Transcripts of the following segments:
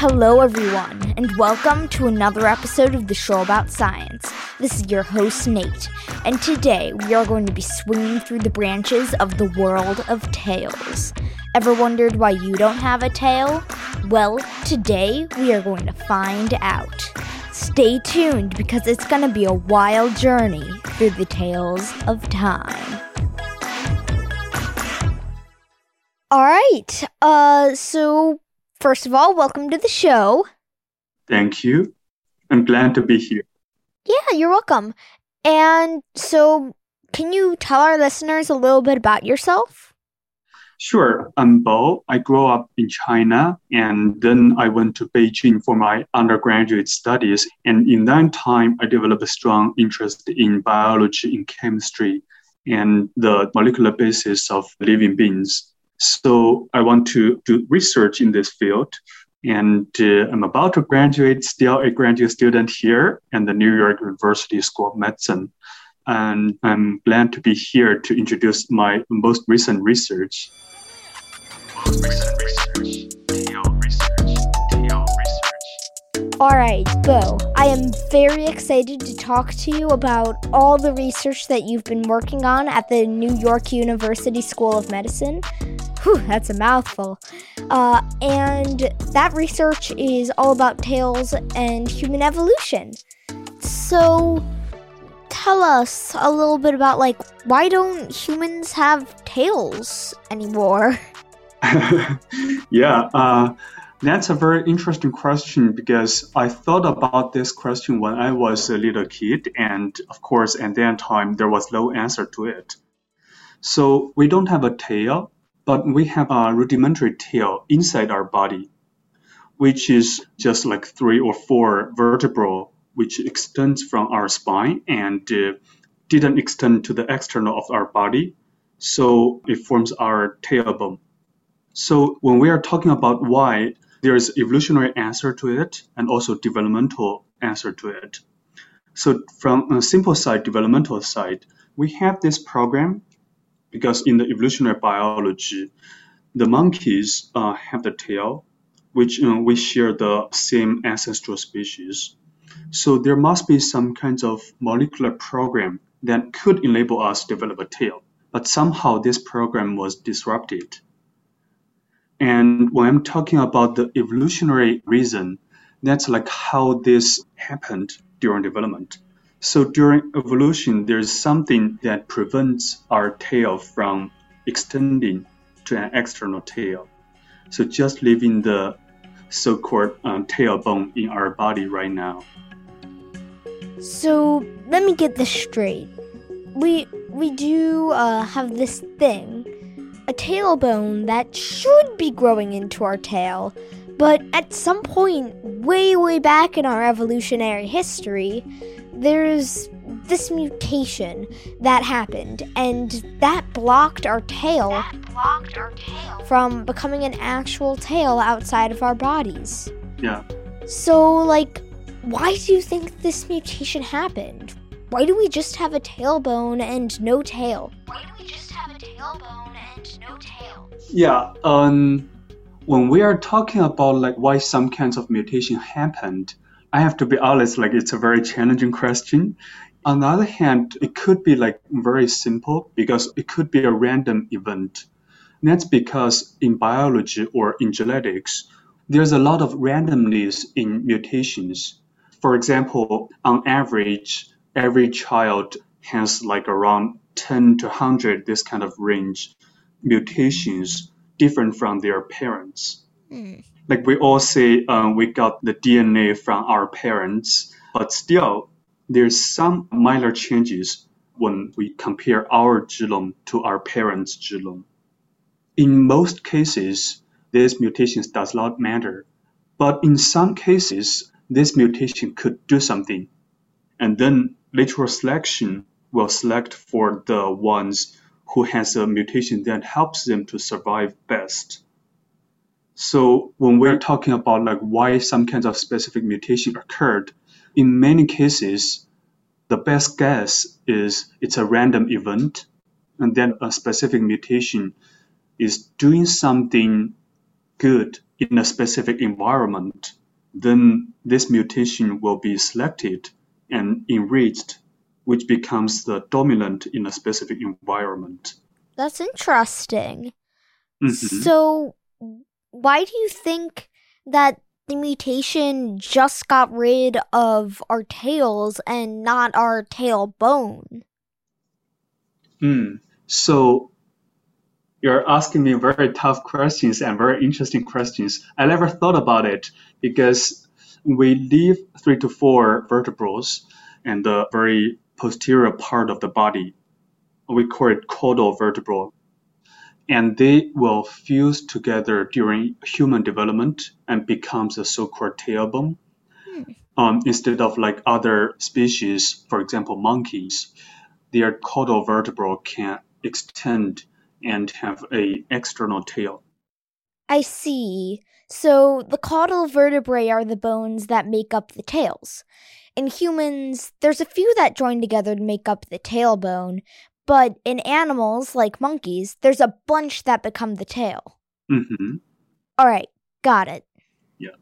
Hello, everyone, and welcome to another episode of the Show About Science. This is your host, Nate, and today we are going to be swinging through the branches of the world of tails. Ever wondered why you don't have a tail? Well, today we are going to find out. Stay tuned because it's going to be a wild journey through the tales of time. All right. Uh so First of all, welcome to the show. Thank you. I'm glad to be here. Yeah, you're welcome. And so, can you tell our listeners a little bit about yourself? Sure. I'm Bo. I grew up in China and then I went to Beijing for my undergraduate studies. And in that time, I developed a strong interest in biology and chemistry and the molecular basis of living beings. So I want to do research in this field. And uh, I'm about to graduate, still a graduate student here at the New York University School of Medicine. And I'm glad to be here to introduce my most recent research. Most recent research. Alright, Bo, I am very excited to talk to you about all the research that you've been working on at the New York University School of Medicine. Whew, that's a mouthful. Uh, and that research is all about tails and human evolution. So, tell us a little bit about like why don't humans have tails anymore? yeah, uh, that's a very interesting question because I thought about this question when I was a little kid, and of course, at that time, there was no answer to it. So we don't have a tail, but we have a rudimentary tail inside our body, which is just like three or four vertebrae, which extends from our spine and uh, didn't extend to the external of our body. So it forms our tailbone. So when we are talking about why there is evolutionary answer to it and also developmental answer to it. So from a simple side, developmental side, we have this program because in the evolutionary biology, the monkeys uh, have the tail, which uh, we share the same ancestral species. So there must be some kinds of molecular program that could enable us to develop a tail. But somehow this program was disrupted and when I'm talking about the evolutionary reason, that's like how this happened during development. So during evolution, there's something that prevents our tail from extending to an external tail. So just leaving the so-called uh, tailbone in our body right now. So let me get this straight. We we do uh, have this thing a tailbone that should be growing into our tail. But at some point, way, way back in our evolutionary history, there's this mutation that happened, and that blocked our tail, blocked our tail from becoming an actual tail outside of our bodies. Yeah. So, like, why do you think this mutation happened? Why do we just have a tailbone and no tail? Why do we just have a tailbone? No tail. Yeah, um, when we are talking about like why some kinds of mutation happened, I have to be honest, like it's a very challenging question. On the other hand, it could be like very simple because it could be a random event. And that's because in biology or in genetics, there's a lot of randomness in mutations. For example, on average, every child has like around 10 to 100, this kind of range, mutations different from their parents. Mm. Like we all say, um, we got the DNA from our parents, but still, there's some minor changes when we compare our genome to our parents' genome. In most cases, these mutations does not matter, but in some cases, this mutation could do something, and then natural selection will select for the ones who has a mutation that helps them to survive best. So when we're talking about like why some kinds of specific mutation occurred, in many cases, the best guess is it's a random event, and then a specific mutation is doing something good in a specific environment. Then this mutation will be selected and enriched, which becomes the dominant in a specific environment. That's interesting. Mm-hmm. So, why do you think that the mutation just got rid of our tails and not our tailbone? Hmm. So, you're asking me very tough questions and very interesting questions. I never thought about it because we leave three to four vertebrates and the very posterior part of the body. We call it caudal vertebra. And they will fuse together during human development and becomes a so-called tailbone. Hmm. Um, instead of like other species, for example, monkeys, their caudal vertebra can extend and have a external tail. I see. So the caudal vertebrae are the bones that make up the tails. In humans, there's a few that join together to make up the tailbone, but in animals, like monkeys, there's a bunch that become the tail. Mm-hmm. All right, got it. Yeah.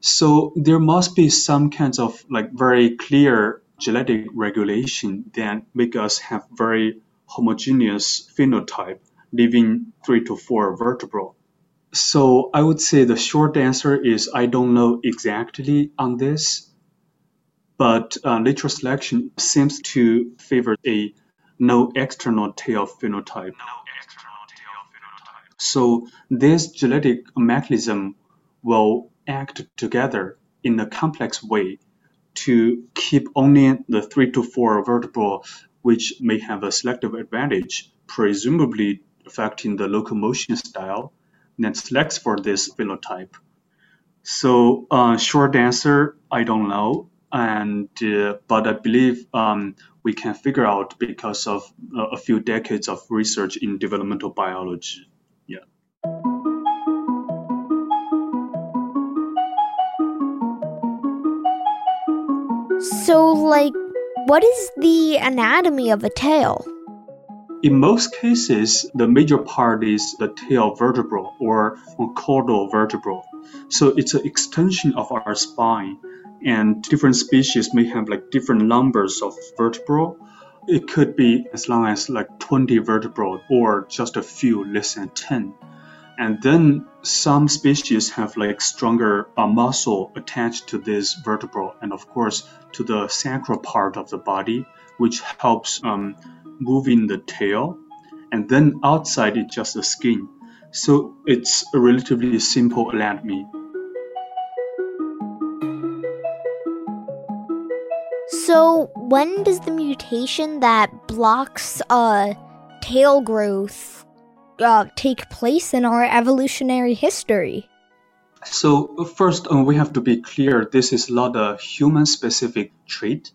So there must be some kinds of like very clear genetic regulation that make us have very homogeneous phenotype, leaving three to four vertebrae. So I would say the short answer is I don't know exactly on this, but uh, natural selection seems to favor a no external tail phenotype. So this genetic mechanism will act together in a complex way to keep only the three to four vertebrae which may have a selective advantage, presumably affecting the locomotion style that selects for this phenotype. So, uh, short answer, I don't know, and uh, but I believe um, we can figure out because of uh, a few decades of research in developmental biology. Yeah. So, like, what is the anatomy of a tail? In most cases, the major part is the tail vertebra or caudal vertebra. So it's an extension of our spine, and different species may have like different numbers of vertebrae. It could be as long as like 20 vertebrae or just a few less than 10. And then some species have like stronger uh, muscle attached to this vertebra and of course to the sacral part of the body, which helps um, moving the tail, and then outside is just the skin. So it's a relatively simple anatomy. So when does the mutation that blocks uh, tail growth uh, take place in our evolutionary history? So first, uh, we have to be clear. This is not a human-specific trait,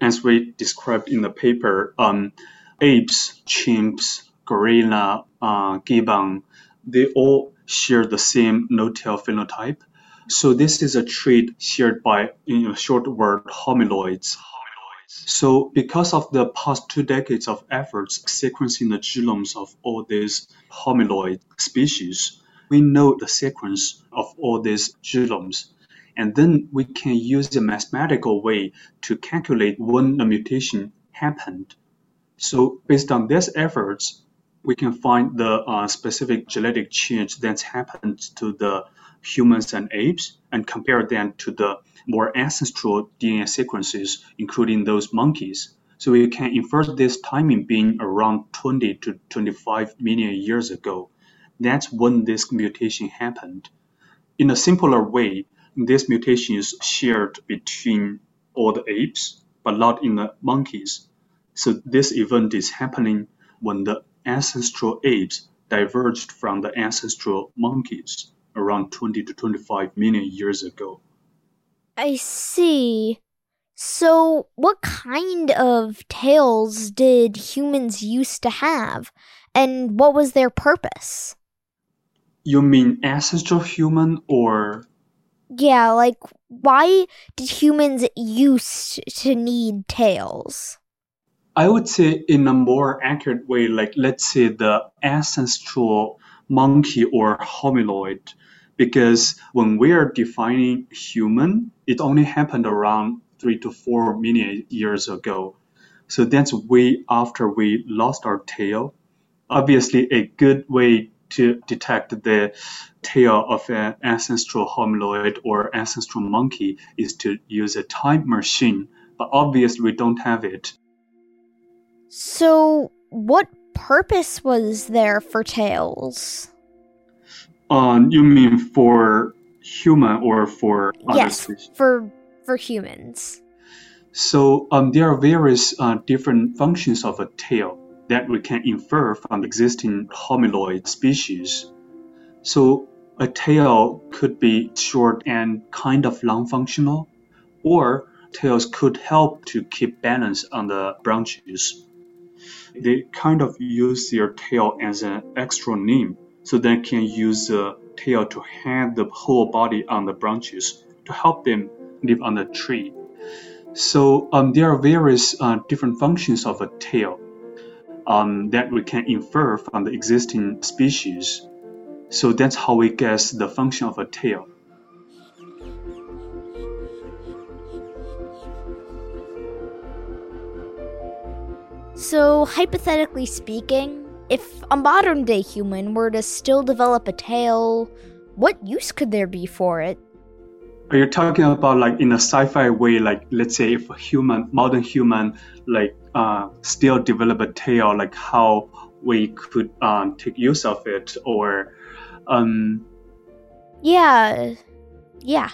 as we described in the paper. Um, apes, chimps, gorilla, uh, gibbon, they all share the same no-tail phenotype. So this is a trait shared by, in a short word, hominoids. So because of the past two decades of efforts sequencing the genomes of all these hominoid species, we know the sequence of all these genomes. And then we can use a mathematical way to calculate when the mutation happened so based on these efforts, we can find the uh, specific genetic change that's happened to the humans and apes and compare them to the more ancestral DNA sequences, including those monkeys. So we can infer this timing being around 20 to 25 million years ago. That's when this mutation happened. In a simpler way, this mutation is shared between all the apes, but not in the monkeys. So this event is happening when the ancestral apes diverged from the ancestral monkeys around 20 to 25 million years ago. I see. So, what kind of tails did humans used to have? And what was their purpose? You mean ancestral human or? Yeah, like, why did humans used to need tails? I would say, in a more accurate way, like, let's say the ancestral monkey or hominoid because when we are defining human, it only happened around three to four million years ago. So that's way after we lost our tail. Obviously, a good way to detect the tail of an ancestral hominoid or ancestral monkey is to use a time machine, but obviously we don't have it. So, what purpose was there for tails? Um, you mean for human or for other yes, species? for for humans. So um, there are various uh, different functions of a tail that we can infer from existing hominoid species. So a tail could be short and kind of long functional, or tails could help to keep balance on the branches. They kind of use their tail as an extra limb, so they can use the tail to hang the whole body on the branches to help them live on the tree. So um, there are various uh, different functions of a tail um, that we can infer from the existing species. So that's how we guess the function of a tail. So, hypothetically speaking, if a modern day human were to still develop a tail, what use could there be for it? Are you talking about like in a sci-fi way, like let's say if a human, modern human, like uh, still develop a tail, like how we could um, take use of it, or um, yeah, yeah.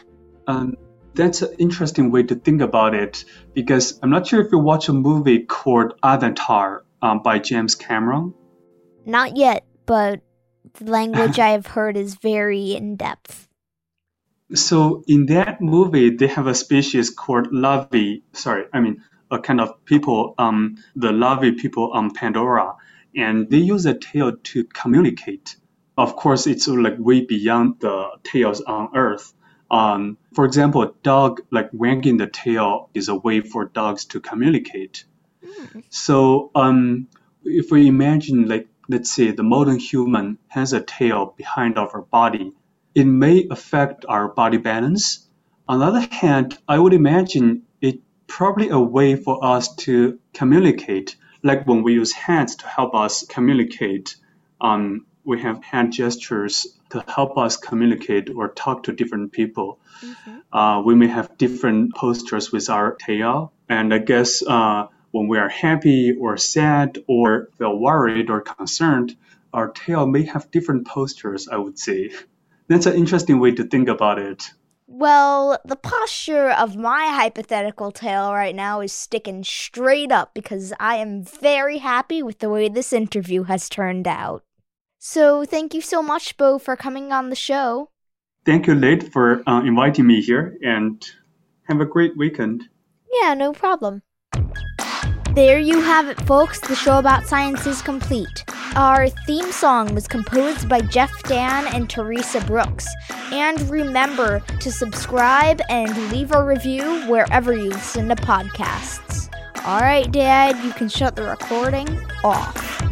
Um, that's an interesting way to think about it because I'm not sure if you watch a movie called Avatar um, by James Cameron. Not yet, but the language I have heard is very in depth. So in that movie, they have a species called Na'vi. Sorry, I mean a kind of people, um, the Na'vi people on Pandora, and they use a tail to communicate. Of course, it's like way beyond the tails on Earth. Um, for example, a dog like wagging the tail is a way for dogs to communicate. Mm. So um, if we imagine like let's say the modern human has a tail behind our body, it may affect our body balance. On the other hand, I would imagine it probably a way for us to communicate, like when we use hands to help us communicate. Um, we have hand gestures to help us communicate or talk to different people. Mm-hmm. Uh, we may have different postures with our tail, and I guess uh, when we are happy or sad or feel worried or concerned, our tail may have different postures, I would say. That's an interesting way to think about it. Well, the posture of my hypothetical tail right now is sticking straight up because I am very happy with the way this interview has turned out. So, thank you so much, Bo, for coming on the show. Thank you, Nate, for uh, inviting me here, and have a great weekend. Yeah, no problem. There you have it, folks. The show about science is complete. Our theme song was composed by Jeff Dan and Teresa Brooks. And remember to subscribe and leave a review wherever you listen to podcasts. All right, Dad, you can shut the recording off.